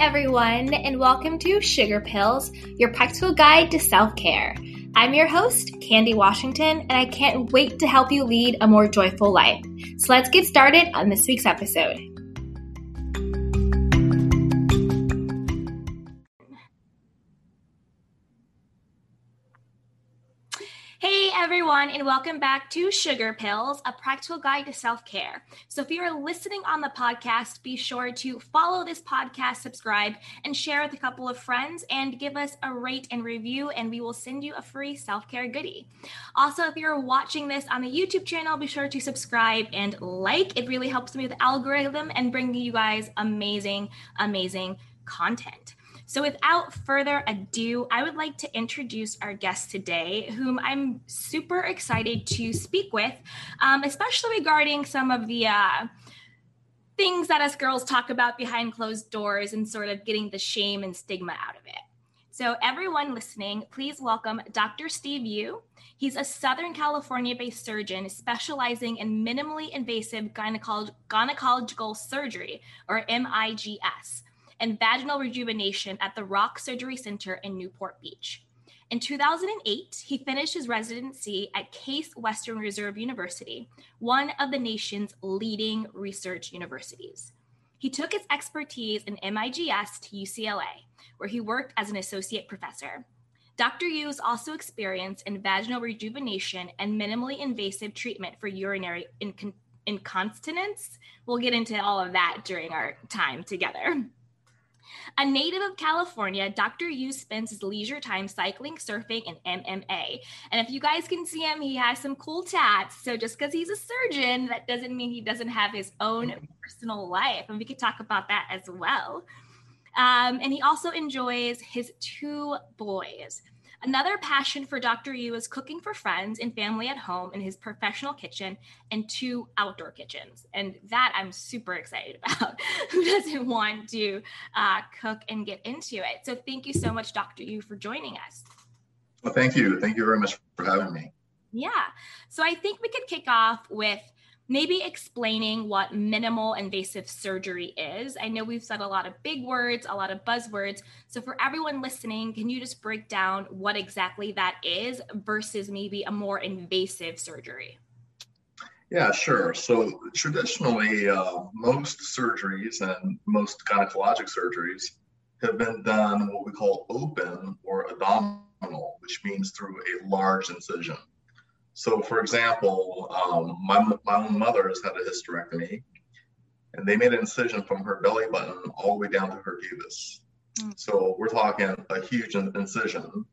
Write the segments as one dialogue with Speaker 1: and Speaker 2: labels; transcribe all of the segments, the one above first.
Speaker 1: everyone, and welcome to Sugar Pills, your practical guide to self care. I'm your host, Candy Washington, and I can't wait to help you lead a more joyful life. So let's get started on this week's episode. And welcome back to Sugar Pills, a practical guide to self care. So, if you are listening on the podcast, be sure to follow this podcast, subscribe, and share with a couple of friends, and give us a rate and review, and we will send you a free self care goodie. Also, if you're watching this on the YouTube channel, be sure to subscribe and like. It really helps me with the algorithm and bringing you guys amazing, amazing content. So, without further ado, I would like to introduce our guest today, whom I'm super excited to speak with, um, especially regarding some of the uh, things that us girls talk about behind closed doors and sort of getting the shame and stigma out of it. So, everyone listening, please welcome Dr. Steve Yu. He's a Southern California based surgeon specializing in minimally invasive gynecolo- gynecological surgery, or MIGS and vaginal rejuvenation at the Rock Surgery Center in Newport Beach. In 2008, he finished his residency at Case Western Reserve University, one of the nation's leading research universities. He took his expertise in MIGS to UCLA, where he worked as an associate professor. Dr. Yu's also experienced in vaginal rejuvenation and minimally invasive treatment for urinary incontinence. We'll get into all of that during our time together. A native of California, Dr. Yu spends his leisure time cycling, surfing, and MMA. And if you guys can see him, he has some cool tats. So just because he's a surgeon, that doesn't mean he doesn't have his own personal life. And we could talk about that as well. Um, and he also enjoys his two boys. Another passion for Dr. Yu is cooking for friends and family at home in his professional kitchen and two outdoor kitchens. And that I'm super excited about. Who doesn't want to uh, cook and get into it? So thank you so much, Dr. Yu, for joining us.
Speaker 2: Well, thank you. Thank you very much for having me.
Speaker 1: Yeah. So I think we could kick off with maybe explaining what minimal invasive surgery is. I know we've said a lot of big words, a lot of buzzwords. So, for everyone listening, can you just break down what exactly that is versus maybe a more invasive surgery?
Speaker 2: Yeah, sure. So, traditionally, uh, most surgeries and most gynecologic surgeries have been done what we call open or abdominal, which means through a large incision. So, for example, um, my, my own mother has had a hysterectomy, and they made an incision from her belly button all the way down to her pubis. Mm. So, we're talking a huge incision.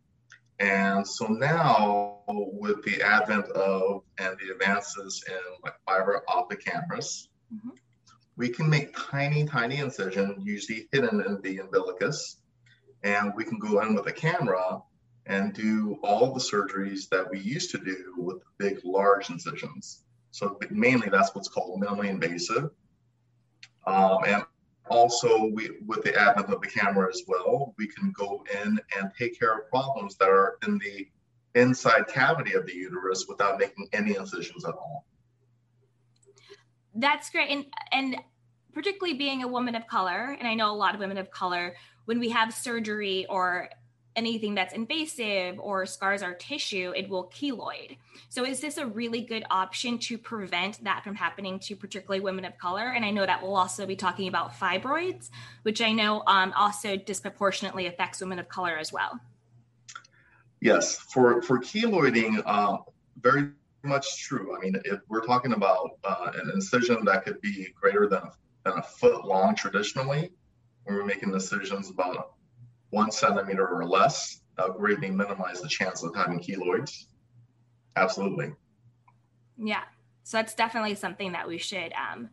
Speaker 2: And so now, with the advent of and the advances in like fiber optic cameras, mm-hmm. we can make tiny, tiny incision, usually hidden in the umbilicus, and we can go in with a camera and do all the surgeries that we used to do with big, large incisions. So mainly that's what's called minimally invasive. Um, and also we, with the advent of the camera as well, we can go in and take care of problems that are in the inside cavity of the uterus without making any incisions at all.
Speaker 1: That's great. And, and particularly being a woman of color, and I know a lot of women of color, when we have surgery or anything that's invasive or scars our tissue, it will keloid. So, is this a really good option to prevent that from happening to particularly women of color? And I know that we'll also be talking about fibroids, which I know um, also disproportionately affects women of color as well.
Speaker 2: Yes, for for keloiding, uh, very much true. I mean, if we're talking about uh, an incision that could be greater than than a foot long traditionally, when we're making decisions about one centimeter or less, that'll greatly minimize the chance of having keloids. Absolutely.
Speaker 1: Yeah. So that's definitely something that we should um,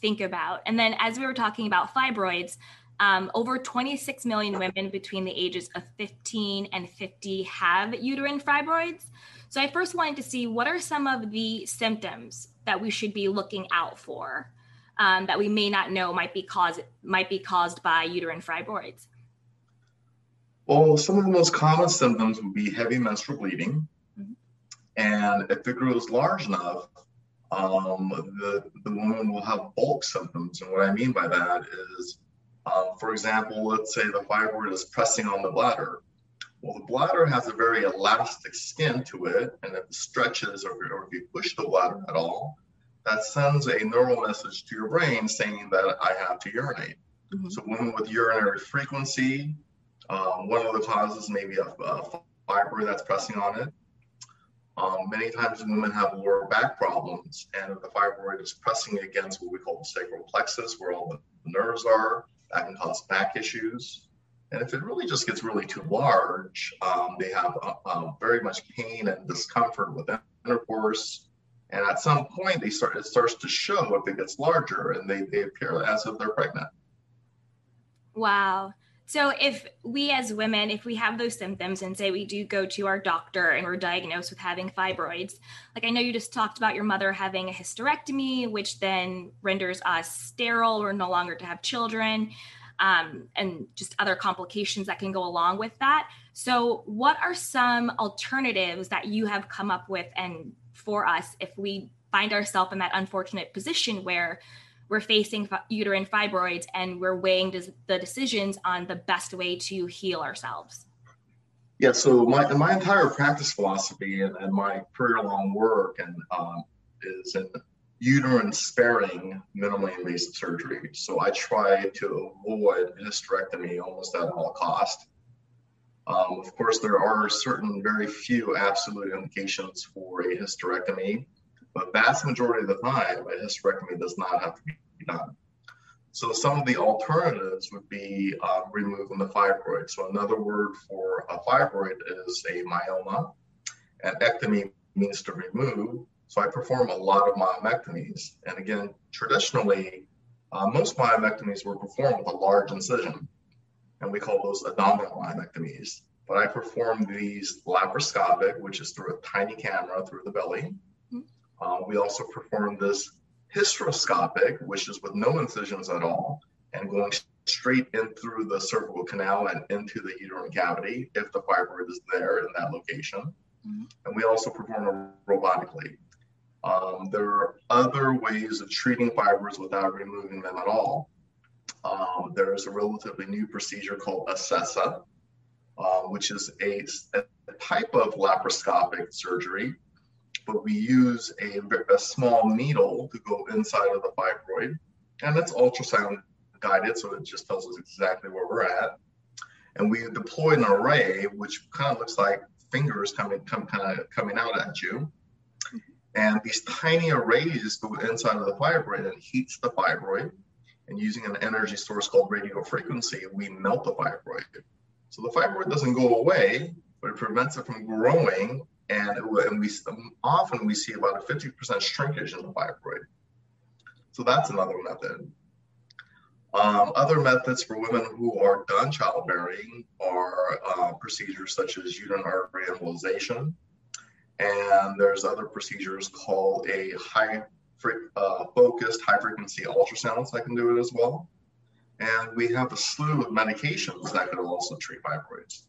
Speaker 1: think about. And then, as we were talking about fibroids, um, over 26 million women between the ages of 15 and 50 have uterine fibroids. So, I first wanted to see what are some of the symptoms that we should be looking out for um, that we may not know might be caused might be caused by uterine fibroids.
Speaker 2: Well, some of the most common symptoms would be heavy menstrual bleeding. Mm-hmm. And if it grows large enough, um, the, the woman will have bulk symptoms. And what I mean by that is Um, for example, let's say the fibroid is pressing on the bladder. Well, the bladder has a very elastic skin to it, and if it stretches or, or if you push the bladder at all, that sends a neural message to your brain saying that I have to urinate. Mm-hmm. So, women with urinary frequency, um, one of the causes may be a, a fibroid that's pressing on it. Um, many times women have lower back problems, and if the fibroid is pressing against what we call the sacral plexus, where all the nerves are, that can cause back issues. And if it really just gets really too large, um, they have uh, uh, very much pain and discomfort with intercourse. And at some point, they start it starts to show if it gets larger, and they, they appear as if they're pregnant.
Speaker 1: Wow. So if we as women, if we have those symptoms and say we do go to our doctor and we're diagnosed with having fibroids, like I know you just talked about your mother having a hysterectomy, which then renders us sterile or no longer to have children, um, and just other complications that can go along with that. So what are some alternatives that you have come up with and for us if we find ourselves in that unfortunate position where we're facing uterine fibroids and we're weighing the decisions on the best way to heal ourselves.
Speaker 2: Yeah, so my, my entire practice philosophy and, and my career long work and um, is in uterine sparing minimally invasive surgery. So I try to avoid hysterectomy almost at all cost. Um, of course, there are certain very few absolute indications for a hysterectomy. But vast majority of the time, a hysterectomy does not have to be done. So some of the alternatives would be uh, removing the fibroid. So another word for a fibroid is a myoma, and ectomy means to remove. So I perform a lot of myomectomies. And again, traditionally, uh, most myomectomies were performed with a large incision, and we call those abdominal myomectomies. But I perform these laparoscopic, which is through a tiny camera through the belly, uh, we also perform this hysteroscopic, which is with no incisions at all, and going straight in through the cervical canal and into the uterine cavity if the fibroid is there in that location. Mm-hmm. And we also perform it robotically. Um, there are other ways of treating fibroids without removing them at all. Um, there is a relatively new procedure called Acessa, uh, which is a, a type of laparoscopic surgery but we use a, a small needle to go inside of the fibroid, and it's ultrasound guided, so it just tells us exactly where we're at. And we deploy an array, which kind of looks like fingers coming, come, kind of coming out at you. And these tiny arrays go inside of the fibroid and heats the fibroid. And using an energy source called radio frequency, we melt the fibroid. So the fibroid doesn't go away, but it prevents it from growing and, and we often we see about a 50% shrinkage in the fibroid. So that's another method. Um, other methods for women who are done childbearing are uh, procedures such as uterine artery embolization, and there's other procedures called a high uh, focused high frequency ultrasounds that can do it as well. And we have a slew of medications that can also treat fibroids.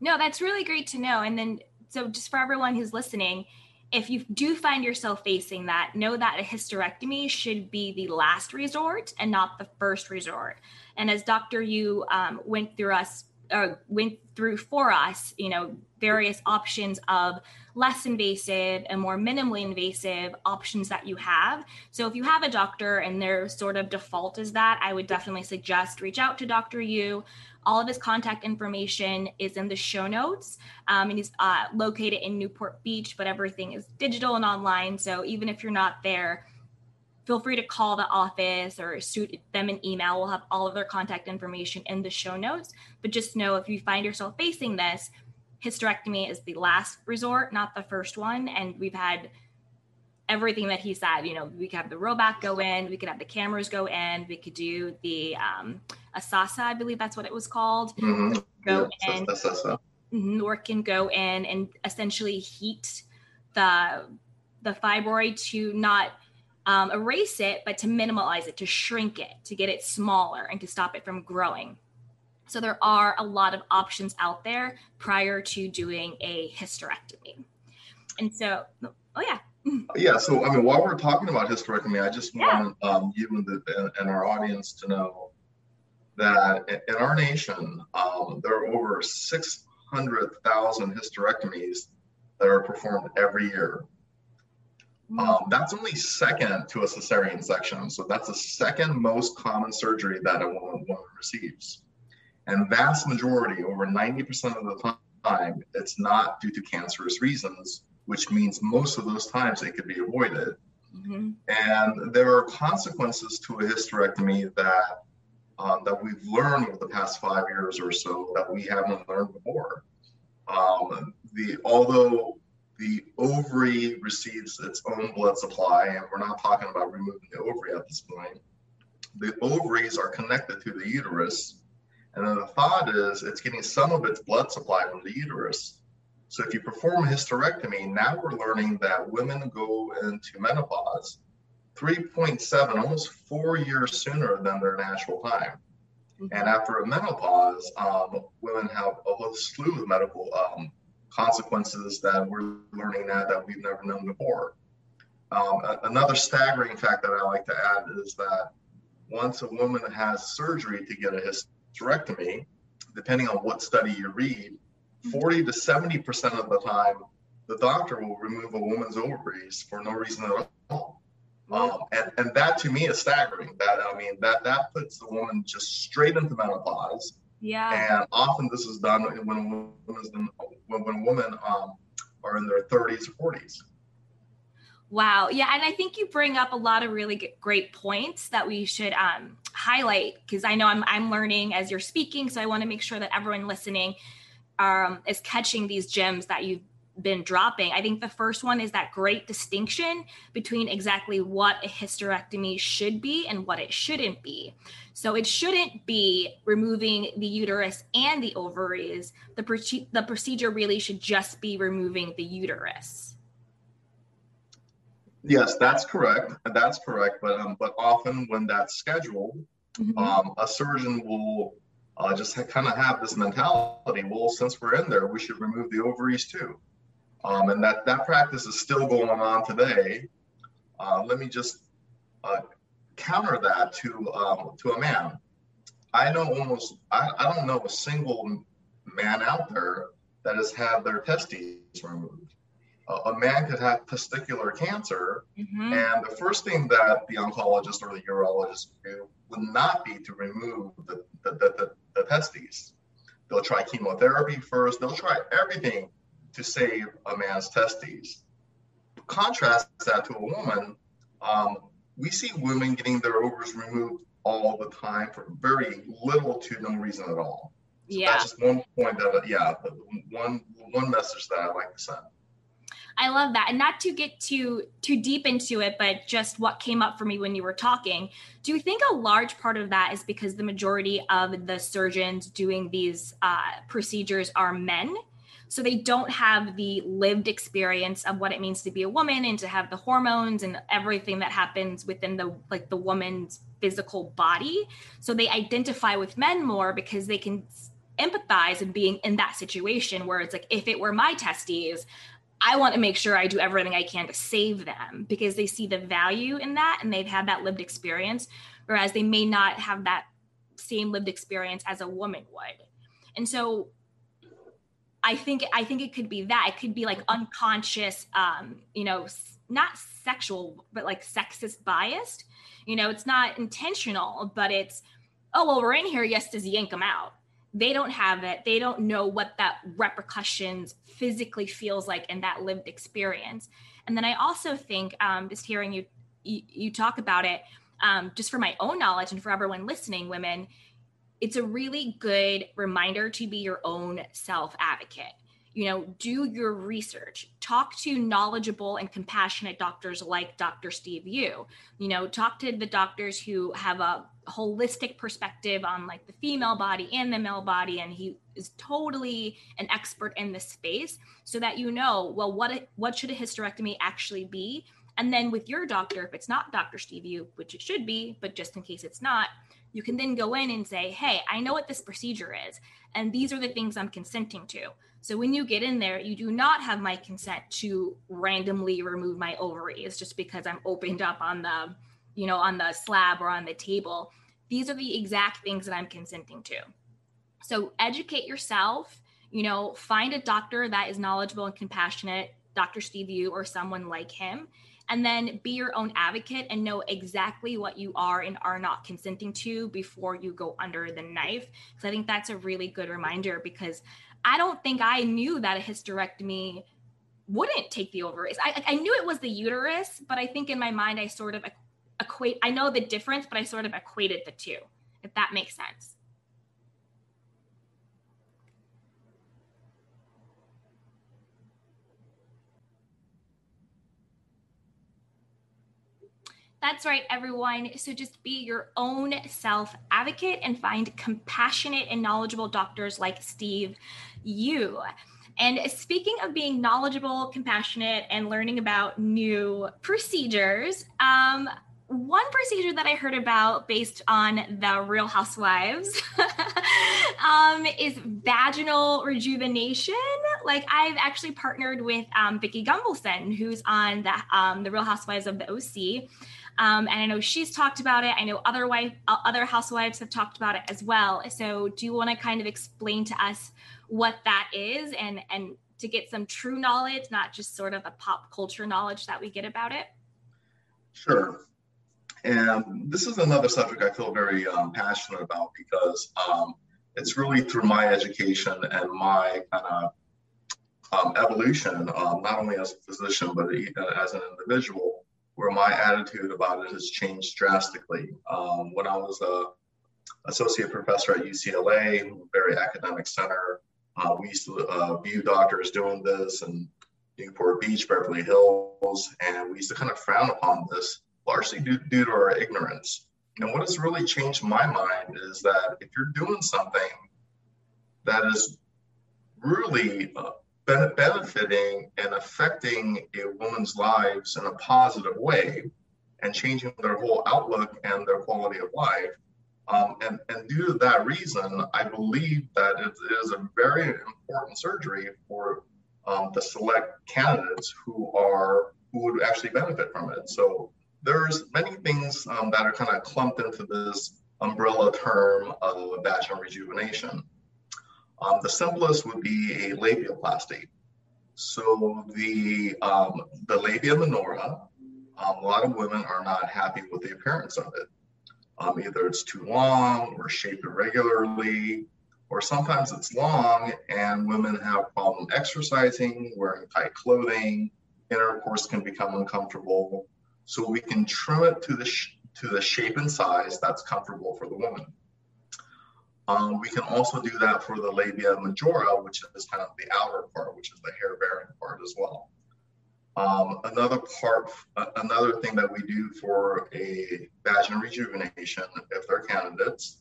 Speaker 1: No, that's really great to know. And then, so just for everyone who's listening, if you do find yourself facing that, know that a hysterectomy should be the last resort and not the first resort. And as Dr. Yu um, went through us, uh, went through for us, you know, various options of less invasive and more minimally invasive options that you have. So if you have a doctor and their sort of default is that, I would definitely suggest reach out to Dr. Yu. All of his contact information is in the show notes. Um, and he's uh, located in Newport Beach, but everything is digital and online. So even if you're not there, feel free to call the office or shoot them an email. We'll have all of their contact information in the show notes. But just know if you find yourself facing this, hysterectomy is the last resort, not the first one. And we've had everything that he said. You know, we could have the robot go in, we could have the cameras go in, we could do the um, Acessa, I believe that's what it was called. Mm-hmm. Go yeah, in. Nor can go in and essentially heat the the fibroid to not um, erase it, but to minimize it, to shrink it, to get it smaller, and to stop it from growing. So there are a lot of options out there prior to doing a hysterectomy. And so, oh yeah,
Speaker 2: yeah, so I mean, while we're talking about hysterectomy, I just yeah. want um, you and, the, and our audience to know that in our nation, um, there are over 600,000 hysterectomies that are performed every year. Um, that's only second to a cesarean section. So that's the second most common surgery that a woman, woman receives. And vast majority, over 90% of the time, it's not due to cancerous reasons, which means most of those times it could be avoided. Mm-hmm. And there are consequences to a hysterectomy that um, that we've learned over the past five years or so that we haven't learned before. Um, the although the ovary receives its own blood supply, and we're not talking about removing the ovary at this point. The ovaries are connected to the uterus, and then the thought is it's getting some of its blood supply from the uterus. So if you perform a hysterectomy, now we're learning that women go into menopause 3.7, almost four years sooner than their natural time. Mm-hmm. And after a menopause, um, women have a whole slew of medical um, consequences that we're learning now that we've never known before. Um, another staggering fact that I like to add is that once a woman has surgery to get a hysterectomy, depending on what study you read, 40 to 70% of the time, the doctor will remove a woman's ovaries for no reason at all. Um, and, and that to me is staggering. That I mean, that that puts the woman just straight into menopause.
Speaker 1: Yeah.
Speaker 2: And often this is done when a woman women when, when women um, are in their 30s or 40s.
Speaker 1: Wow. Yeah. And I think you bring up a lot of really great points that we should um, highlight because I know I'm, I'm learning as you're speaking. So I want to make sure that everyone listening um, is catching these gems that you've been dropping. I think the first one is that great distinction between exactly what a hysterectomy should be and what it shouldn't be. So it shouldn't be removing the uterus and the ovaries. The, the procedure really should just be removing the uterus.
Speaker 2: Yes, that's correct. That's correct. But um, but often when that's scheduled, mm-hmm. um, a surgeon will uh, just ha- kind of have this mentality. Well, since we're in there, we should remove the ovaries too. Um, and that, that practice is still going on today. Uh, let me just uh, counter that to, um, to a man. I know almost, I, I don't know a single man out there that has had their testes removed. Uh, a man could have testicular cancer, mm-hmm. and the first thing that the oncologist or the urologist do would not be to remove the, the, the, the, the testes. They'll try chemotherapy first, they'll try everything to save a man's testes. Contrast that to a woman, um, we see women getting their ovaries removed all the time for very little to no reason at all. So yeah. That's just one point that, yeah, one one message that I like to send.
Speaker 1: I love that. And not to get too too deep into it, but just what came up for me when you were talking. Do you think a large part of that is because the majority of the surgeons doing these uh, procedures are men? So they don't have the lived experience of what it means to be a woman and to have the hormones and everything that happens within the like the woman's physical body so they identify with men more because they can empathize and being in that situation where it's like if it were my testes I want to make sure I do everything I can to save them because they see the value in that and they've had that lived experience, whereas they may not have that same lived experience as a woman would. And so I think I think it could be that. It could be like unconscious, um, you know, not sexual, but like sexist biased. You know, it's not intentional, but it's oh well, we're in here. Yes, to yank them out. They don't have it. They don't know what that repercussions physically feels like in that lived experience. And then I also think, um, just hearing you, you, you talk about it, um, just for my own knowledge and for everyone listening, women, it's a really good reminder to be your own self advocate. You know, do your research, talk to knowledgeable and compassionate doctors like Dr. Steve Yu. You know, talk to the doctors who have a holistic perspective on like the female body and the male body and he is totally an expert in this space so that you know well what what should a hysterectomy actually be and then with your doctor if it's not dr steve yu which it should be but just in case it's not you can then go in and say, hey, I know what this procedure is, and these are the things I'm consenting to. So when you get in there, you do not have my consent to randomly remove my ovaries just because I'm opened up on the, you know, on the slab or on the table. these are the exact things that I'm consenting to. So educate yourself, you know, find a doctor that is knowledgeable and compassionate, Dr. Steve Yu or someone like him, and then be your own advocate and know exactly what you are and are not consenting to before you go under the knife. So I think that's a really good reminder because I don't think I knew that a hysterectomy wouldn't take the ovaries. I, I knew it was the uterus, but I think in my mind I sort of equate. I know the difference, but I sort of equated the two. If that makes sense. That's right, everyone. So just be your own self advocate and find compassionate and knowledgeable doctors like Steve Yu. And speaking of being knowledgeable, compassionate, and learning about new procedures, um, one procedure that I heard about based on the Real Housewives um, is vaginal rejuvenation. Like I've actually partnered with um, Vicki Gunvalson, who's on the um, the Real Housewives of the OC. Um, and I know she's talked about it. I know other wife, uh, other housewives have talked about it as well. So, do you want to kind of explain to us what that is, and and to get some true knowledge, not just sort of a pop culture knowledge that we get about it?
Speaker 2: Sure. And this is another subject I feel very um, passionate about because um, it's really through my education and my kind of um, evolution, um, not only as a physician, but as an individual, where my attitude about it has changed drastically. Um, when I was a associate professor at UCLA, very academic center, uh, we used to uh, view doctors doing this in Newport Beach, Beverly Hills, and we used to kind of frown upon this largely due, due to our ignorance. And what has really changed my mind is that if you're doing something that is really uh, benefiting and affecting a woman's lives in a positive way and changing their whole outlook and their quality of life. Um, and, and due to that reason, I believe that it is a very important surgery for um, the select candidates who are who would actually benefit from it. So there's many things um, that are kind of clumped into this umbrella term of vaginal rejuvenation. Um, the simplest would be a labiaplasty. So the um, the labia minora, um, a lot of women are not happy with the appearance of it. Um, either it's too long or shaped irregularly, or sometimes it's long and women have problem exercising, wearing tight clothing, intercourse can become uncomfortable. So we can trim it to the, sh- to the shape and size that's comfortable for the woman. Um, we can also do that for the labia majora, which is kind of the outer part, which is the hair bearing part as well. Um, another part, another thing that we do for a vaginal rejuvenation, if they're candidates,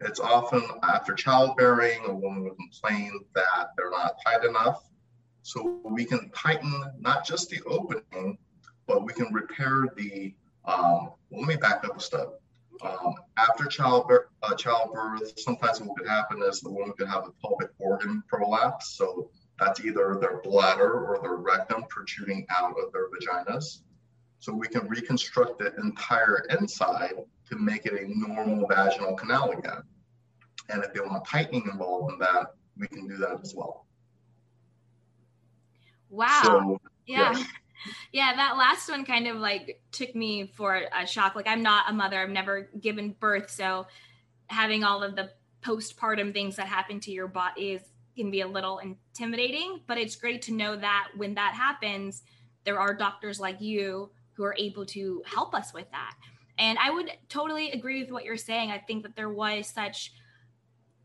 Speaker 2: it's often after childbearing, a woman will complain that they're not tight enough. So we can tighten not just the opening, but we can repair the, um, let me back up a step. Um, after childbirth, uh, childbirth, sometimes what could happen is the woman could have a pelvic organ prolapse. So that's either their bladder or their rectum protruding out of their vaginas. So we can reconstruct the entire inside to make it a normal vaginal canal again. And if they want tightening involved in that, we can do that as well.
Speaker 1: Wow. So, yeah. Yes yeah, that last one kind of like took me for a shock. Like I'm not a mother, I've never given birth, so having all of the postpartum things that happen to your body is can be a little intimidating, but it's great to know that when that happens, there are doctors like you who are able to help us with that. And I would totally agree with what you're saying. I think that there was such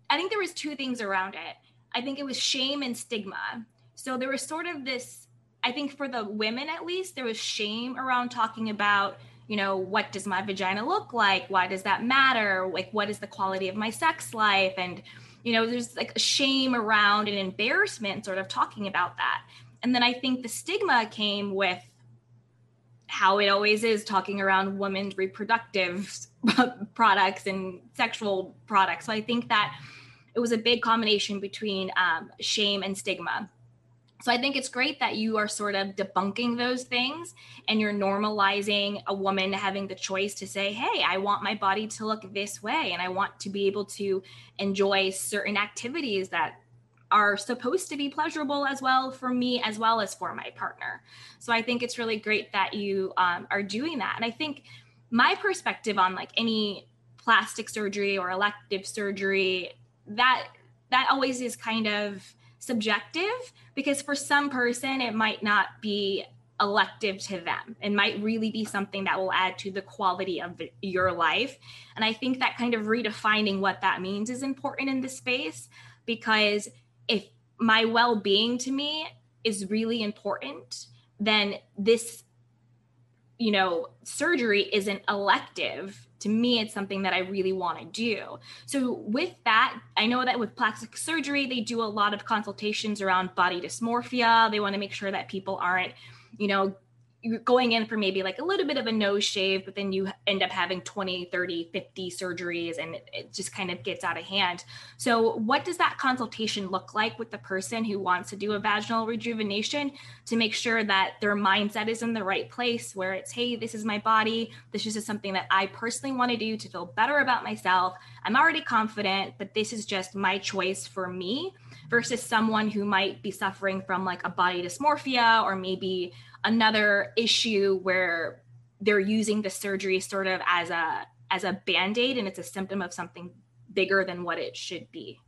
Speaker 1: I think there was two things around it. I think it was shame and stigma. So there was sort of this I think for the women at least, there was shame around talking about, you know, what does my vagina look like? Why does that matter? Like, what is the quality of my sex life? And, you know, there's like shame around and embarrassment sort of talking about that. And then I think the stigma came with how it always is talking around women's reproductive products and sexual products. So I think that it was a big combination between um, shame and stigma So I think it's great that you are sort of debunking those things and you're normalizing a woman having the choice to say, "Hey, I want my body to look this way and I want to be able to enjoy certain activities that are supposed to be pleasurable as well for me as well as for my partner." So I think it's really great that you um, are doing that. And I think my perspective on like any plastic surgery or elective surgery that that always is kind of subjective because for some person it might not be elective to them. It might really be something that will add to the quality of your life. And i think that kind of redefining what that means is important in this space because if my well-being to me is really important then this you know surgery isn't elective to me it's something that i really want to do. So with that i know that with plastic surgery they do a lot of consultations around body dysmorphia. They want to make sure that people aren't you know you're going in for maybe like a little bit of a nose shave, but then you end up having 20, 30, 50 surgeries and it, it, just kind of gets out of hand. So, what does that consultation look like with the person who wants to do a vaginal rejuvenation to make sure that their mindset is in the right place where it's, hey, this is my body. This is just something that I personally want to do to feel better about myself. I'm already confident, but this is just my choice for me versus someone who might be suffering from like a body dysmorphia or maybe another issue where they're using the surgery sort of as a as a band-aid and it's a symptom of something bigger than what it should be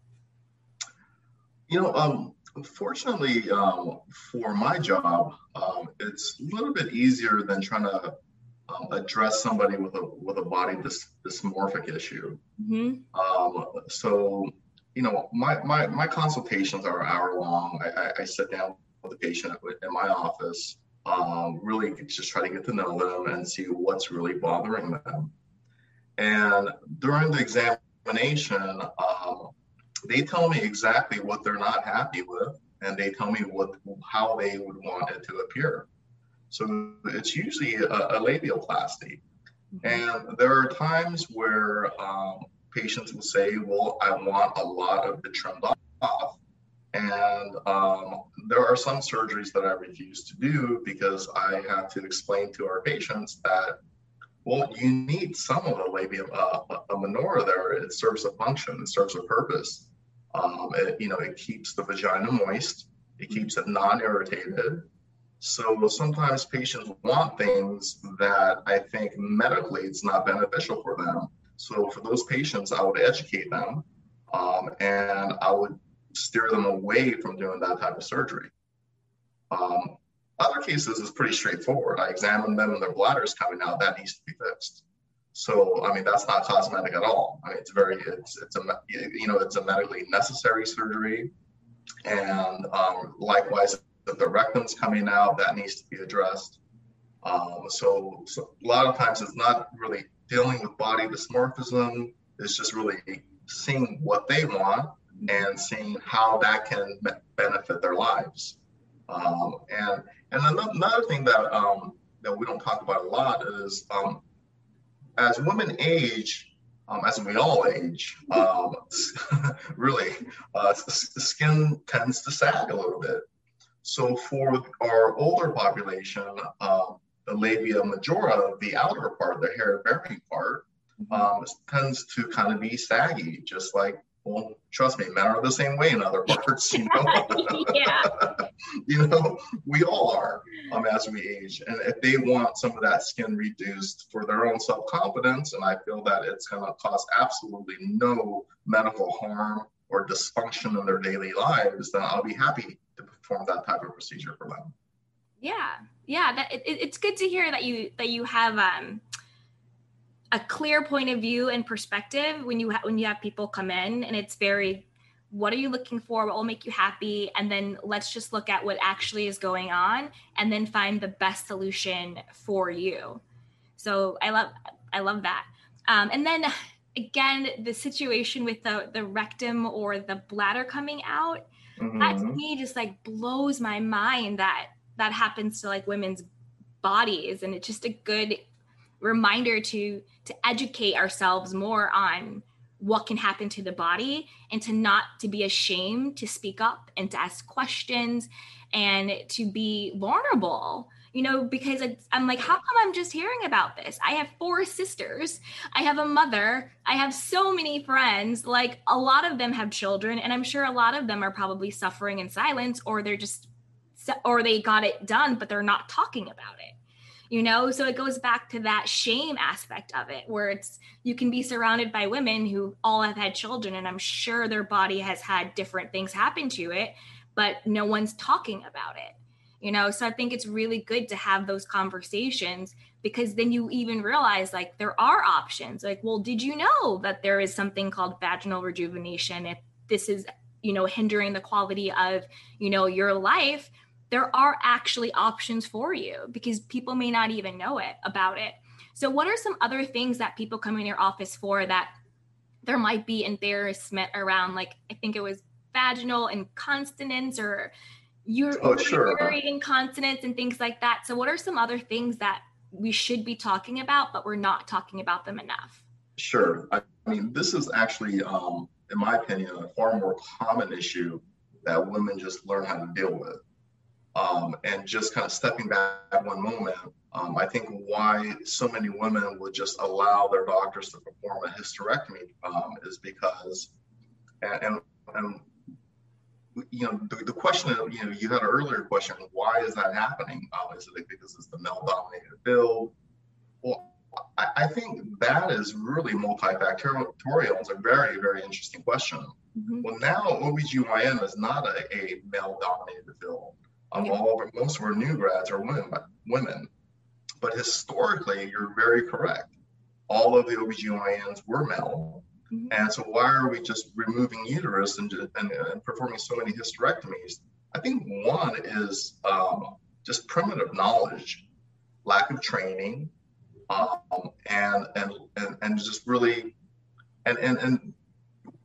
Speaker 2: you know um unfortunately um, for my job um, it's a little bit easier than trying to um, address somebody with a with a body dys- dysmorphic issue mm-hmm. Um, so you know my, my my consultations are an hour long I, I, I sit down with the patient in my office um, really just try to get to know them and see what's really bothering them. And during the examination, um, they tell me exactly what they're not happy with, and they tell me what how they would want it to appear. So it's usually a, a labiaplasty. Mm-hmm. And there are times where um, patients will say, Well, I want a lot of it trimmed off. And um, there are some surgeries that I refuse to do because I have to explain to our patients that, well, you need some of the labia uh, a minora there. It serves a function, it serves a purpose. Um, it, you know, it keeps the vagina moist, it keeps it non-irritated. So sometimes patients want things that I think medically it's not beneficial for them. So for those patients, I would educate them um, and I would steer them away from doing that type of surgery. Um, other cases is pretty straightforward. I examine them and their bladder is coming out. That needs to be fixed. So I mean that's not cosmetic at all. I mean it's very it's it's a you know it's a medically necessary surgery, and um, likewise if the rectum's coming out that needs to be addressed. Um, so, so a lot of times it's not really dealing with body dysmorphism. is just really seeing what they want and seeing how that can benefit their lives. Um, and and another thing that um, that we don't talk about a lot is um, as women age, um, as we all age, um, really, uh, skin tends to sag a little bit. So for our older population, uh, the labia majora, the outer part, the hair-bearing part, mm-hmm. um, tends to kind of be saggy, just like well, trust me, men are the same way in other parts. You know, yeah. you know, we all are um, as we age, and if they want some of that skin reduced for their own self confidence, and I feel that it's going to cause absolutely no medical harm or dysfunction in their daily lives, then I'll be happy to perform that type of procedure for them.
Speaker 1: Yeah, yeah, that it, it's good to hear that you that you have um a clear point of view and perspective when you ha- when you have people come in and it's very what are you looking for? What will make you happy? And then let's just look at what actually is going on and then find the best solution for you. So i love i love that. Um, and then again the situation with the the rectum or the bladder coming out mm-hmm. that to me just like blows my mind that that happens to like women's bodies. And it's just a good reminder to to educate ourselves more on what can happen to the body and to not to be ashamed to speak up and to ask questions and to be vulnerable you know because i'm like how come i'm just hearing about this? I have four sisters. I have a mother. I have so many friends. Like a lot of them have children and i'm sure a lot of them are probably suffering in silence or they're just or they got it done but they're not talking about it you know? So it goes back to that shame aspect of it where it's you can be surrounded by women who all have had children and i'm sure their body has had different things happen to it but no one's talking about it you know? So i think it's really good to have those conversations because then you even realize like there are options. Like well did you know that there is something called vaginal rejuvenation if this is you know hindering the quality of you know your life there are actually options for you because people may not even know it about it. So, what are some other things that people come in your office for that there might be embarrassment around? Like, I think it was vaginal incontinence or urinary oh, sure. incontinence and things like that. So, what are some other things that we should be talking about, but we're not talking about them enough?
Speaker 2: Sure. I mean, this is actually, um, in my opinion, a far more common issue that women just learn how to deal with. Um, and just kind of stepping back one moment, um, I think why so many women would just allow their doctors to perform a hysterectomy um, is because, and, and, and you know, the, the, question, you know, you had an earlier question, why is that happening? Uh, is it because it's the male dominated field? Well, I, I, think that is really multifactorial. It's a very, very interesting question. Mm-hmm. Well, now OBGYN is not a, a male dominated field um, all of most of our new grads are women, women. But historically, you're very correct. All of the OBGYNs were male. Mm-hmm. And so why are we just removing uterus and, and, and, performing so many hysterectomies? I think one is um, just primitive knowledge, lack of training, um, and, and, and, and just really, and, and, and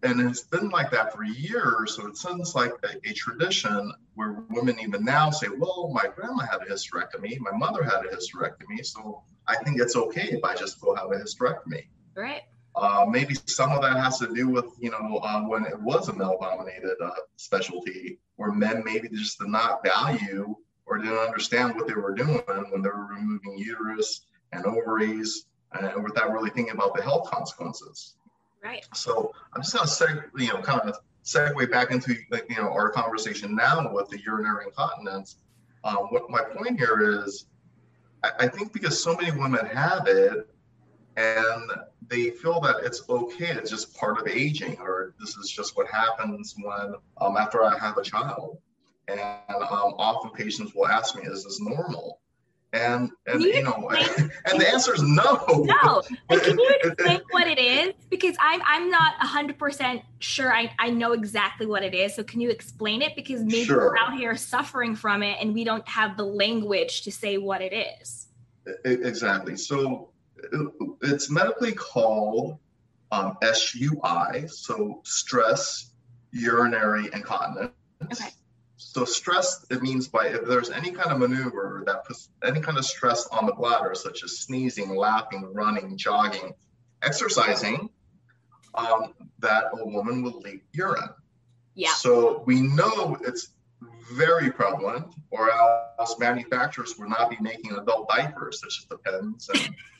Speaker 2: and it's been like that for years. So it sounds like a, a, tradition where women even now say, "Well, my grandma had a hysterectomy, my mother had a hysterectomy, so I think it's okay if I just go have a hysterectomy."
Speaker 1: Right.
Speaker 2: Uh, maybe some of that has to do with you know uh, when it was a male-dominated uh, specialty, where men maybe just did not value or didn't understand what they were doing when they were removing uterus and ovaries, and without really thinking about the health consequences.
Speaker 1: Right.
Speaker 2: So I'm just going to say, you know, kind of segue back into you know our conversation now with the urinary incontinence. Um, what my point here is, I, I think because so many women have it, and they feel that it's okay, it's just part of aging, or this is just what happens when um, after I have a child. And um, often patients will ask me, "Is this normal?" And and you, you know, and the answer is no.
Speaker 1: No. And can you explain what it is? Because I'm I'm not hundred percent sure I, I know exactly what it is. So can you explain it? Because maybe sure. we're out here suffering from it and we don't have the language to say what it is.
Speaker 2: Exactly. So it's medically called um, SUI, so stress urinary incontinence. Okay. So stress, it means by if there's any kind of maneuver that puts any kind of stress on the bladder, such as sneezing, laughing, running, jogging, exercising, um, that a woman will leak urine.
Speaker 1: Yeah.
Speaker 2: So we know it's very prevalent, or else manufacturers would not be making adult diapers, such as the Depends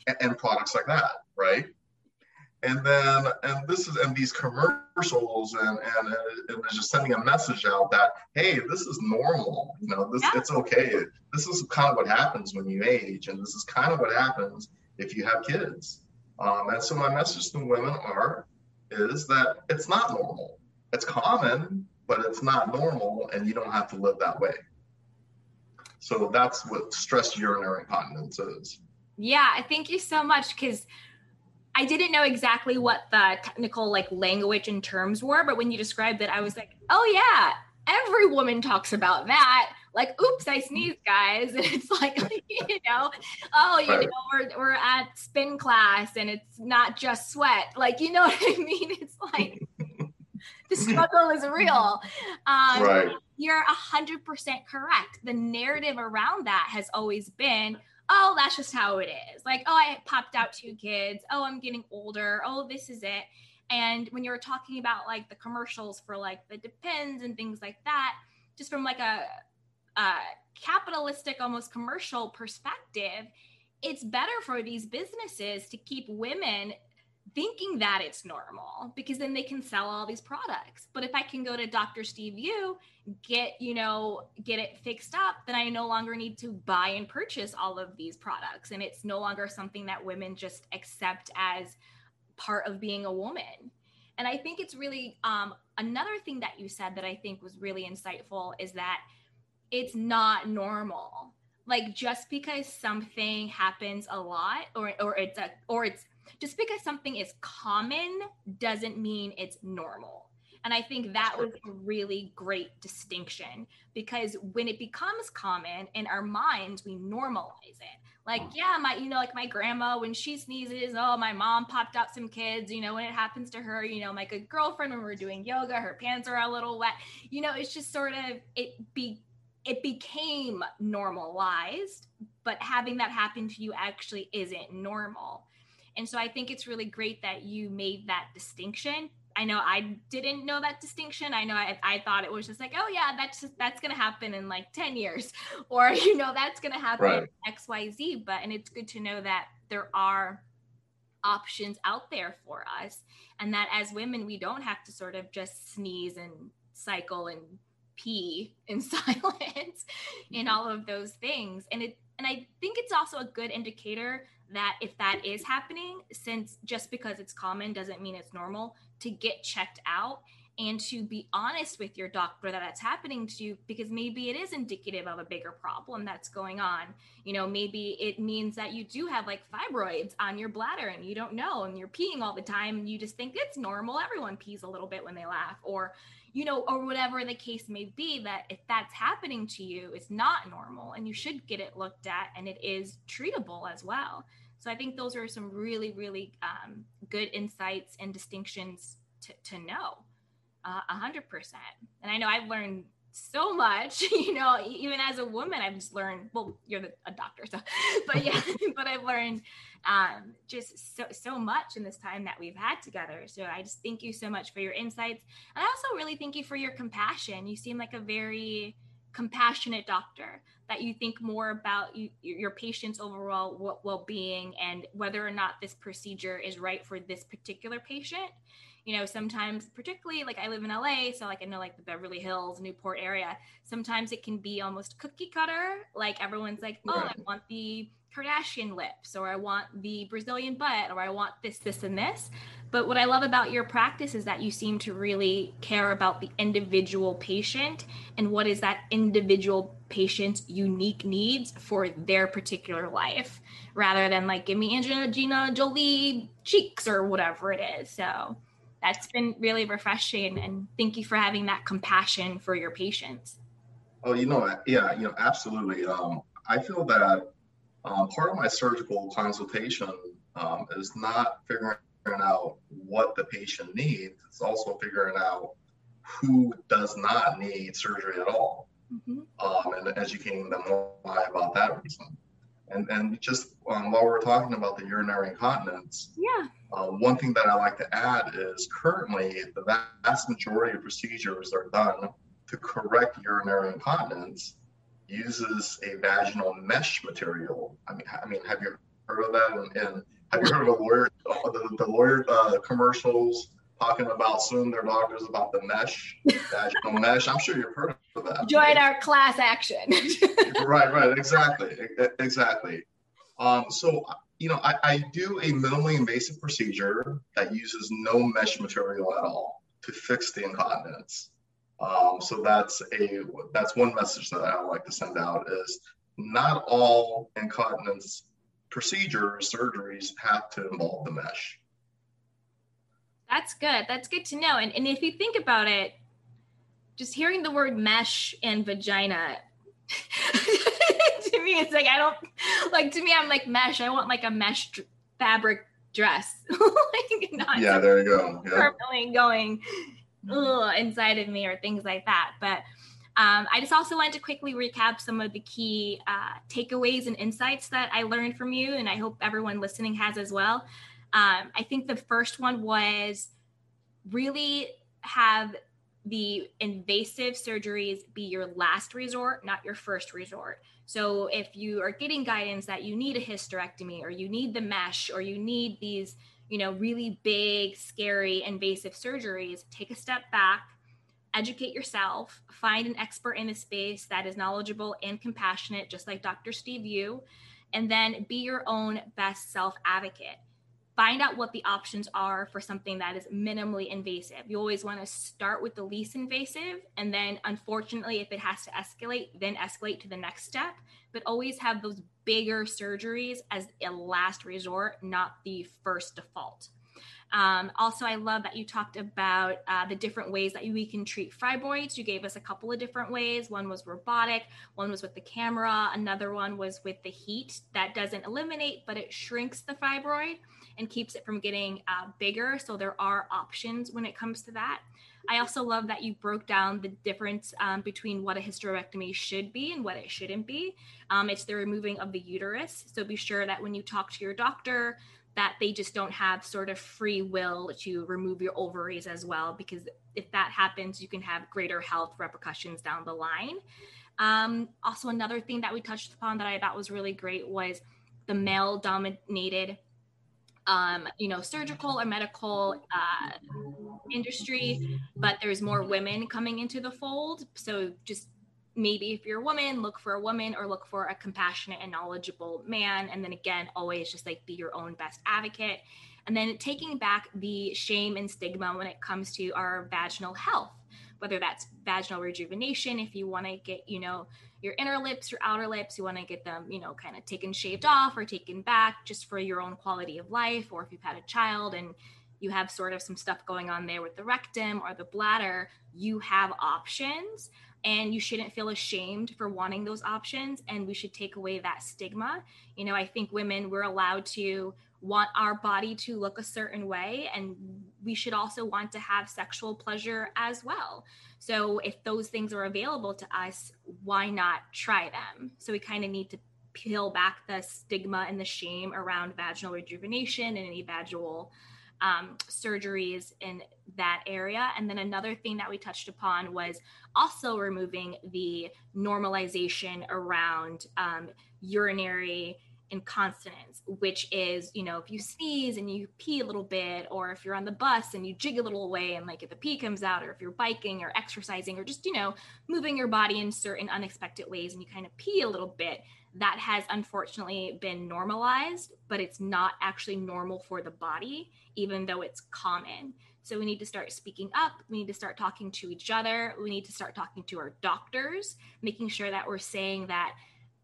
Speaker 2: and, and products like that, right? And then and this is and these commercials and and, and just sending a message out that hey this is normal you know this yeah. it's okay. This is kind of what happens when you age and this is kind of what happens if you have kids. Um, and so my message to women are is that it's not normal. It's common but it's not normal and you don't have to live that way. So that's what stress urinary incontinence is.
Speaker 1: Yeah thank you so much because I didn't know exactly what the technical like language and terms were, but when you described it, I was like, oh yeah, every woman talks about that. Like, oops, I sneezed, guys. And it's like, you know, oh, you know, we're, we're at spin class and it's not just sweat. Like, you know what I mean? It's like the struggle is real. Um, right. You're a hundred percent correct. The narrative around that has always been, oh, that's just how it is. Like, oh, I popped out two kids. Oh, I'm getting older. Oh, this is it. And when you were talking about like the commercials for like the Depends and things like that, just from like a, a capitalistic, almost commercial perspective, it's better for these businesses to keep women thinking that it's normal because then they can sell all these products. But if I can go to Dr. Steve Yu, get, you know, get it fixed up, then I no longer need to buy and purchase all of these products. And it's no longer something that women just accept as part of being a woman. And I think it's really um, another thing that you said that I think was really insightful is that it's not normal. Like just because something happens a lot or or it's a or it's just because something is common doesn't mean it's normal. And I think that was a really great distinction because when it becomes common in our minds, we normalize it. Like, mm. yeah, my, you know, like my grandma, when she sneezes, oh, my mom popped out some kids, you know, when it happens to her, you know, my good girlfriend, when we are doing yoga, her pants are a little wet. You know, it's just sort of, it be, it became normalized, but having that happen to you actually isn't normal. And so I think it's really great that you made that distinction. I know I didn't know that distinction. I know I, I thought it was just like, oh yeah, that's just, that's gonna happen in like 10 years, or you know, that's gonna happen right. XYZ. But and it's good to know that there are options out there for us. And that as women, we don't have to sort of just sneeze and cycle and pee in silence and mm-hmm. all of those things. And it and I think it's also a good indicator that if that is happening, since just because it's common doesn't mean it's normal, to get checked out and to be honest with your doctor that that's happening to you because maybe it is indicative of a bigger problem that's going on. You know, maybe it means that you do have like fibroids on your bladder and you don't know and you're peeing all the time and you just think it's normal. Everyone pees a little bit when they laugh or you know, or whatever the case may be, that if that's happening to you, it's not normal and you should get it looked at and it is treatable as well. So I think those are some really, really um, good insights and distinctions to, to know uh, a hundred percent. And I know I've learned so much, you know, even as a woman, I've just learned, well, you're a doctor, so, but yeah, but I've learned um, just so, so much in this time that we've had together. So I just thank you so much for your insights. And I also really thank you for your compassion. You seem like a very compassionate doctor that you think more about you, your patient's overall well-being and whether or not this procedure is right for this particular patient you know sometimes particularly like i live in la so like i know like the beverly hills newport area sometimes it can be almost cookie cutter. Like everyone's like oh i want the kardashian lips or i want the brazilian butt or i want this this and this. But what i love about your practice is that you seem to really care about the individual patient and what is that individual patient's unique needs for their particular life rather than like give me angelina jolie cheeks or whatever it is. So that's been really refreshing and thank you for having that compassion for your patients.
Speaker 2: Oh you know yeah you know absolutely. Um, i feel that um, part of my surgical consultation um, is not figuring out what the patient needs it's also figuring out who does not need surgery at all. Mm-hmm. Um, and educating them why about that reason. And and just um, while we're talking about the urinary incontinence,
Speaker 1: yeah,
Speaker 2: uh, one thing that I like to add is currently the vast majority of procedures are done to correct urinary incontinence uses a vaginal mesh material. I mean, I mean, have you heard of that? And, and have you heard of the lawyer, the, the lawyer uh, commercials talking about suing their doctors about the mesh, vaginal mesh. I'm sure you've heard of that.
Speaker 1: Join right? our class action.
Speaker 2: right, right, exactly, exactly. Um, so, you know, I, I do a minimally invasive procedure that uses no mesh material at all to fix the incontinence. Um, so that's a that's one message that I like to send out is not all incontinence procedures, surgeries have to involve the mesh.
Speaker 1: That's good. That's good to know. And, and if you think about it, just hearing the word mesh and vagina, to me, it's like, I don't like, to me, I'm like mesh. I want like a mesh d- fabric dress. like,
Speaker 2: not yeah, there you go.
Speaker 1: Yeah. Permanently going ugh, inside of me or things like that. But um, I just also wanted to quickly recap some of the key uh, takeaways and insights that I learned from you, and I hope everyone listening has as well. Um, I think the first one was really have the invasive surgeries be your last resort, not your first resort. So if you are getting guidance that you need a hysterectomy or you need the mesh or you need these, you know, really big, scary, invasive surgeries, take a step back, educate yourself, find an expert in the space that is knowledgeable and compassionate, just like Dr. Steve Yu, and then be your own best self advocate find out what the options are for something that is minimally invasive. You always want to start with the least invasive, and then, unfortunately, if it has to escalate, then escalate to the next step. But always have those bigger surgeries as a last resort, not the first default. Um, also, I love that you talked about uh, the different ways that we can treat fibroids. You gave us a couple of different ways. One was robotic, one was with the camera, another one was with the heat that doesn't eliminate, but it shrinks the fibroid and keeps it from getting uh, bigger. So there are options when it comes to that. I also love that you broke down the difference um, between what a hysterectomy should be and what it shouldn't be. Um, it's the removing of the uterus. So be sure that when you talk to your doctor, that they just don't have sort of free will to remove your ovaries as well, because if that happens, you can have greater health repercussions down the line. Um, also, another thing that we touched upon that I thought was really great was the male dominated um, you know, surgical or medical uh, industry, but there's more women coming into the fold. So just maybe if you're a woman, look for a woman or look for a compassionate and knowledgeable man. And then again, always just like be your own best advocate. And then taking back the shame and stigma when it comes to our vaginal health, whether that's vaginal rejuvenation, if you want to get, you know, your inner lips, your outer lips, you want to get them, you know, kind of taken shaved off or taken back just for your own quality of life. Or if you've had a child and you have sort of some stuff going on there with the rectum or the bladder, you have options and you shouldn't feel ashamed for wanting those options and we should take away that stigma you know i think women we're allowed to want our body to look a certain way and we should also want to have sexual pleasure as well so if those things are available to us why not try them so we kind of need to peel back the stigma and the shame around vaginal rejuvenation and any vaginal um, surgeries in that area. And then another thing that we touched upon was also removing the normalization around um, urinary incontinence, which is, you know, if you sneeze and you pee a little bit, or if you're on the bus and you jig a little away and like if the pee comes out, or if you're biking or exercising or just, you know, moving your body in certain unexpected ways and you kind of pee a little bit, that has unfortunately been normalized, but it's not actually normal for the body, even though it's common. So we need to start speaking up. We need to start talking to each other. We need to start talking to our doctors, making sure that we're saying that,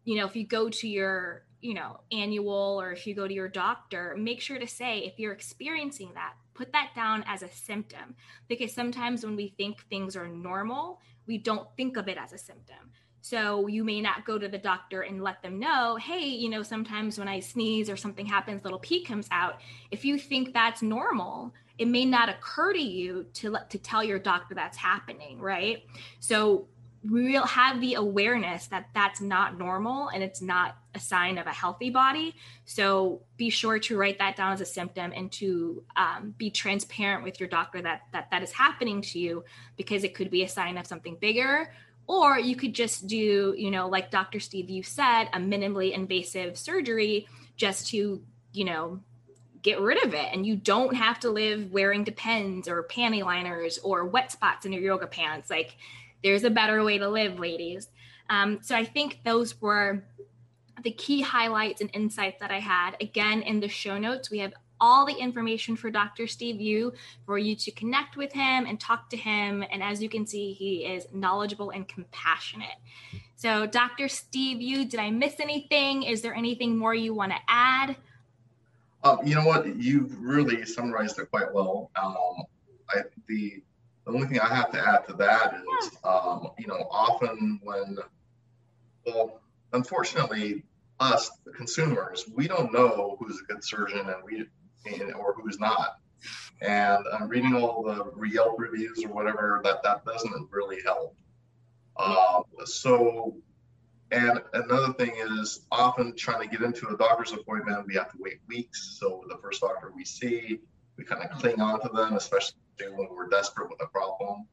Speaker 1: you know, if you go to your you know, annual or if you go to your doctor, make sure to say if you're experiencing that, put that down as a symptom. Because sometimes when we think things are normal, we don't think of it as a symptom. So you may not go to the doctor and let them know, hey, you know, sometimes when I sneeze or something happens, little pee comes out. If you think that's normal, it may not occur to you to let to tell your doctor that's happening, right? So we'll have the awareness that that's not normal and it's not a sign of a healthy body. So be sure to write that down as a symptom and to um, be transparent with your doctor that, that that is happening to you because it could be a sign of something bigger. Or you could just do, you know, like Dr. Steve, you said, a minimally invasive surgery just to, you know, get rid of it. And you don't have to live wearing Depends or panty liners or wet spots in your yoga pants. Like, there's a better way to live, ladies. Um, so I think those were the key highlights and insights that I had. Again, in the show notes, we have all the information for Dr. Steve Yu for you to connect with him and talk to him. And as you can see, he is knowledgeable and compassionate. So, Dr. Steve Yu, did I miss anything? Is there anything more you want to add?
Speaker 2: Um, you know what? You've really summarized it quite well. Um, I, the the only thing I have to add to that is, um, you know, often when, well, unfortunately, us the consumers, we don't know who's a good surgeon and we and, or who's not. And I'm reading all the Yelp reviews or whatever that that doesn't really help. Um, so, and another thing is often trying to get into a doctor's appointment, we have to wait weeks. So the first doctor we see, we kind of cling on to them, especially when we're desperate with a problem.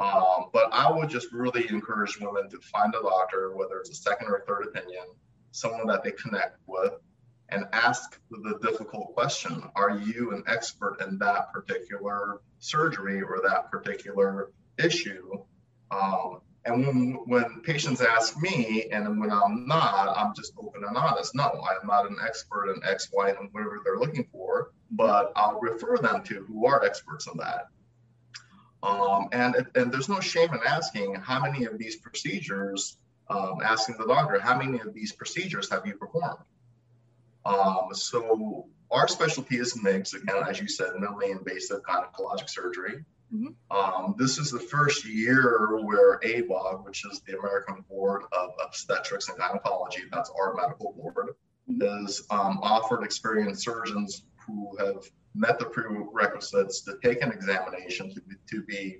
Speaker 2: Um, but I would just really encourage women to find a doctor, whether it's a second or third opinion, someone that they connect with, and ask the difficult question Are you an expert in that particular surgery or that particular issue? Um, and when, when patients ask me, and when I'm not, I'm just open and honest. No, I'm not an expert in X, Y, and whatever they're looking for, but I'll refer them to who are experts in that. Um, and, and there's no shame in asking how many of these procedures, um, asking the doctor, how many of these procedures have you performed? Um, so our specialty is MIGS, again, as you said, minimally invasive gynecologic surgery. Mm-hmm. Um, this is the first year where ABOG, which is the American Board of Obstetrics and Gynecology, that's our medical board, mm-hmm. has um, offered experienced surgeons who have met the prerequisites to take an examination to be, to be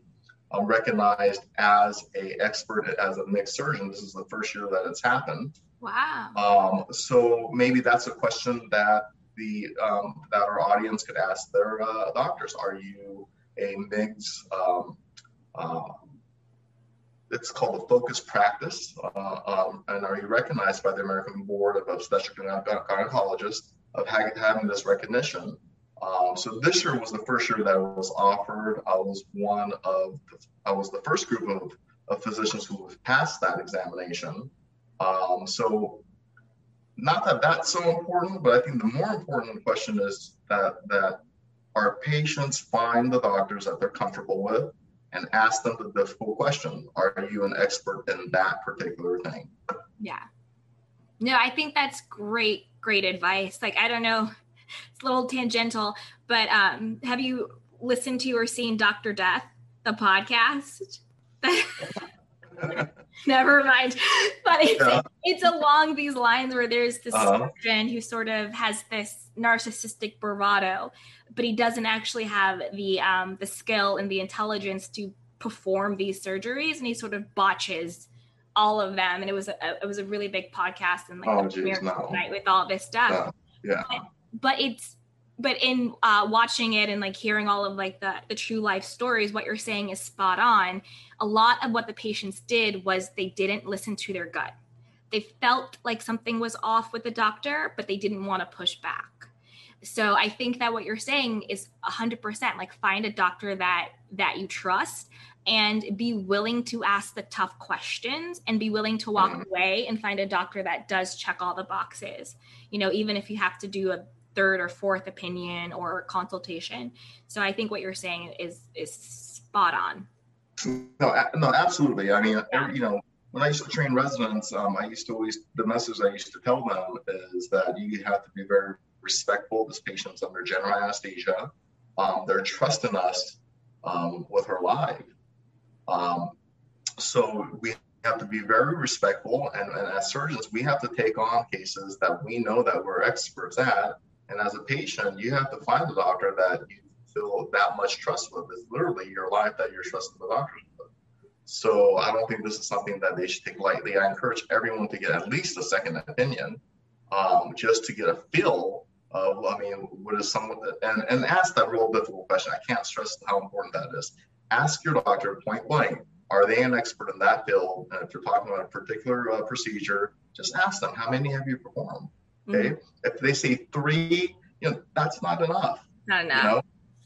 Speaker 2: uh, recognized as a expert as a MIGS surgeon. This is the first year that it's happened.
Speaker 1: Wow.
Speaker 2: Um, so maybe that's a question that the um, that our audience could ask their uh, doctors. Are you a MIGS. Um, uh, it's called a focus practice, uh, um, and are you recognized by the American Board of Obstetric and Gynecologists of ha- having this recognition? Um, so this year was the first year that it was offered. I was one of, the, I was the first group of, of physicians who passed that examination. Um, so not that that's so important, but I think the more important question is that that our patients find the doctors that they're comfortable with and ask them the difficult question Are you an expert in that particular thing?
Speaker 1: Yeah. No, I think that's great, great advice. Like, I don't know, it's a little tangential, but um, have you listened to or seen Dr. Death, the podcast? Never mind. But it's yeah. it's along these lines where there's this uh-huh. surgeon who sort of has this narcissistic bravado, but he doesn't actually have the um, the skill and the intelligence to perform these surgeries, and he sort of botches all of them. And it was a it was a really big podcast and like
Speaker 2: oh, geez, no.
Speaker 1: night with all this stuff.
Speaker 2: Uh, yeah.
Speaker 1: But, but it's but in uh, watching it and like hearing all of like the, the true life stories what you're saying is spot on a lot of what the patients did was they didn't listen to their gut they felt like something was off with the doctor but they didn't want to push back so i think that what you're saying is 100% like find a doctor that that you trust and be willing to ask the tough questions and be willing to walk mm-hmm. away and find a doctor that does check all the boxes you know even if you have to do a third or fourth opinion or consultation. So I think what you're saying is is spot on.
Speaker 2: No, no, absolutely. I mean, yeah. you know, when I used to train residents, um, I used to always the message I used to tell them is that you have to be very respectful. This patient's under general anesthesia. Um, they're trusting us um, with her life. Um, so we have to be very respectful, and, and as surgeons, we have to take on cases that we know that we're experts at, and as a patient, you have to find a doctor that you feel that much trust with. It's literally your life that you're trusting the doctors with. So I don't think this is something that they should take lightly. I encourage everyone to get at least a second opinion, um, just to get a feel of, I mean, what is someone, and, and ask that real difficult question. I can't stress how important that is. Ask your doctor point blank, are they an expert in that field? And if you're talking about a particular uh, procedure, just ask them, how many have you performed? Okay. Mm-hmm. If they say three, you know, that's not enough.
Speaker 1: Not enough. You know?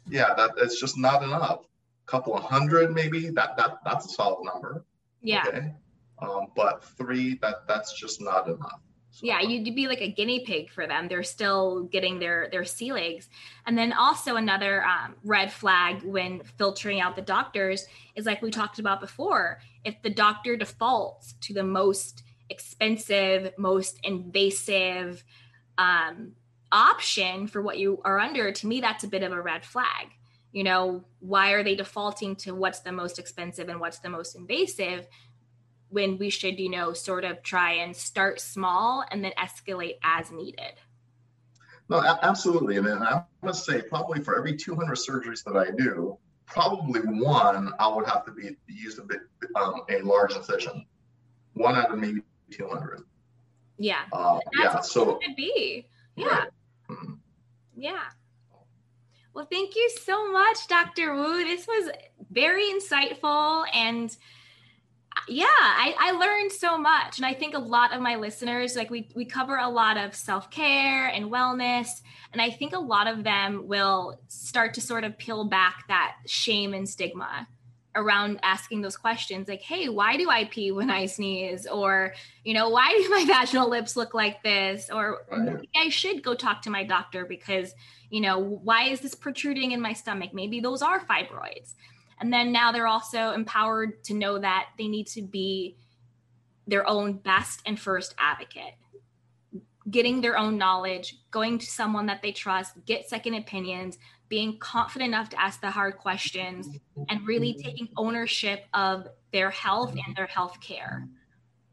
Speaker 2: Yeah, that it's just not enough. A couple of hundred, maybe that that that's a solid number.
Speaker 1: Yeah. Okay.
Speaker 2: Um, but three, that that's just not enough.
Speaker 1: So, yeah, you'd be like a guinea pig for them. They're still getting their their sea legs. And then also another um, red flag when filtering out the doctors is like we talked about before. If the doctor defaults to the most expensive, most invasive um, option for what you are under, to me, that's a bit of a red flag. You know, why are they defaulting to what's the most expensive and what's the most invasive when we should, you know, sort of try and start small and then escalate as needed?
Speaker 2: No, absolutely. And I must say, probably for every 200 surgeries that I do, probably one I would have to be use a bit um, a large incision. One out of maybe 200.
Speaker 1: Yeah.
Speaker 2: Uh, yeah. So
Speaker 1: it could be. Yeah. Right. Mm-hmm. Yeah. Well, thank you so much, Dr. Wu. This was very insightful and yeah, I, I learned so much. And I think a lot of my listeners, like we, we cover a lot of self care and wellness. And I think a lot of them will start to sort of peel back that shame and stigma around asking those questions like hey why do i pee when i sneeze or you know why do my vaginal lips look like this or right. i should go talk to my doctor because you know why is this protruding in my stomach maybe those are fibroids and then now they're also empowered to know that they need to be their own best and first advocate. Getting their own knowledge going to someone that they trust get second opinions being confident enough to ask the hard questions and really taking ownership of their health and their health care.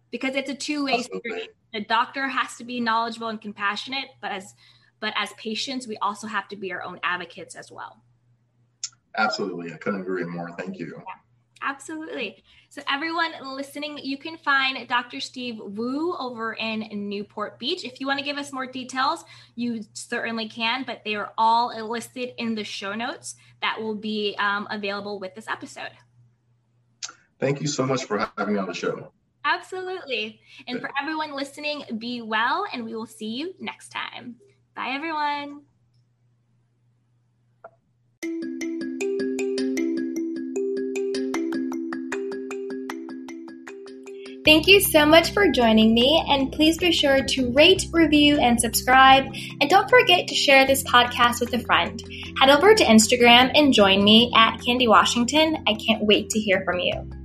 Speaker 1: Because it's a two-way street. The doctor has to be knowledgeable and compassionate but as but as patients we also have to be our own advocates as well
Speaker 2: absolutely i couldn't agree more thank you
Speaker 1: yeah. Absolutely. So, everyone listening, you can find Dr. Steve Wu over in Newport Beach. If you want to give us more details, you certainly can, but they are all listed in the show notes that will be um, available with this episode.
Speaker 2: Thank you so much for having me on the show.
Speaker 1: Absolutely. And for everyone listening, be well, and we will see you next time. Bye, everyone. Thank you so much for joining me, and please be sure to rate, review, and subscribe. And don't forget to share this podcast with a friend. Head over to Instagram and join me at Candy Washington. I can't wait to hear from you.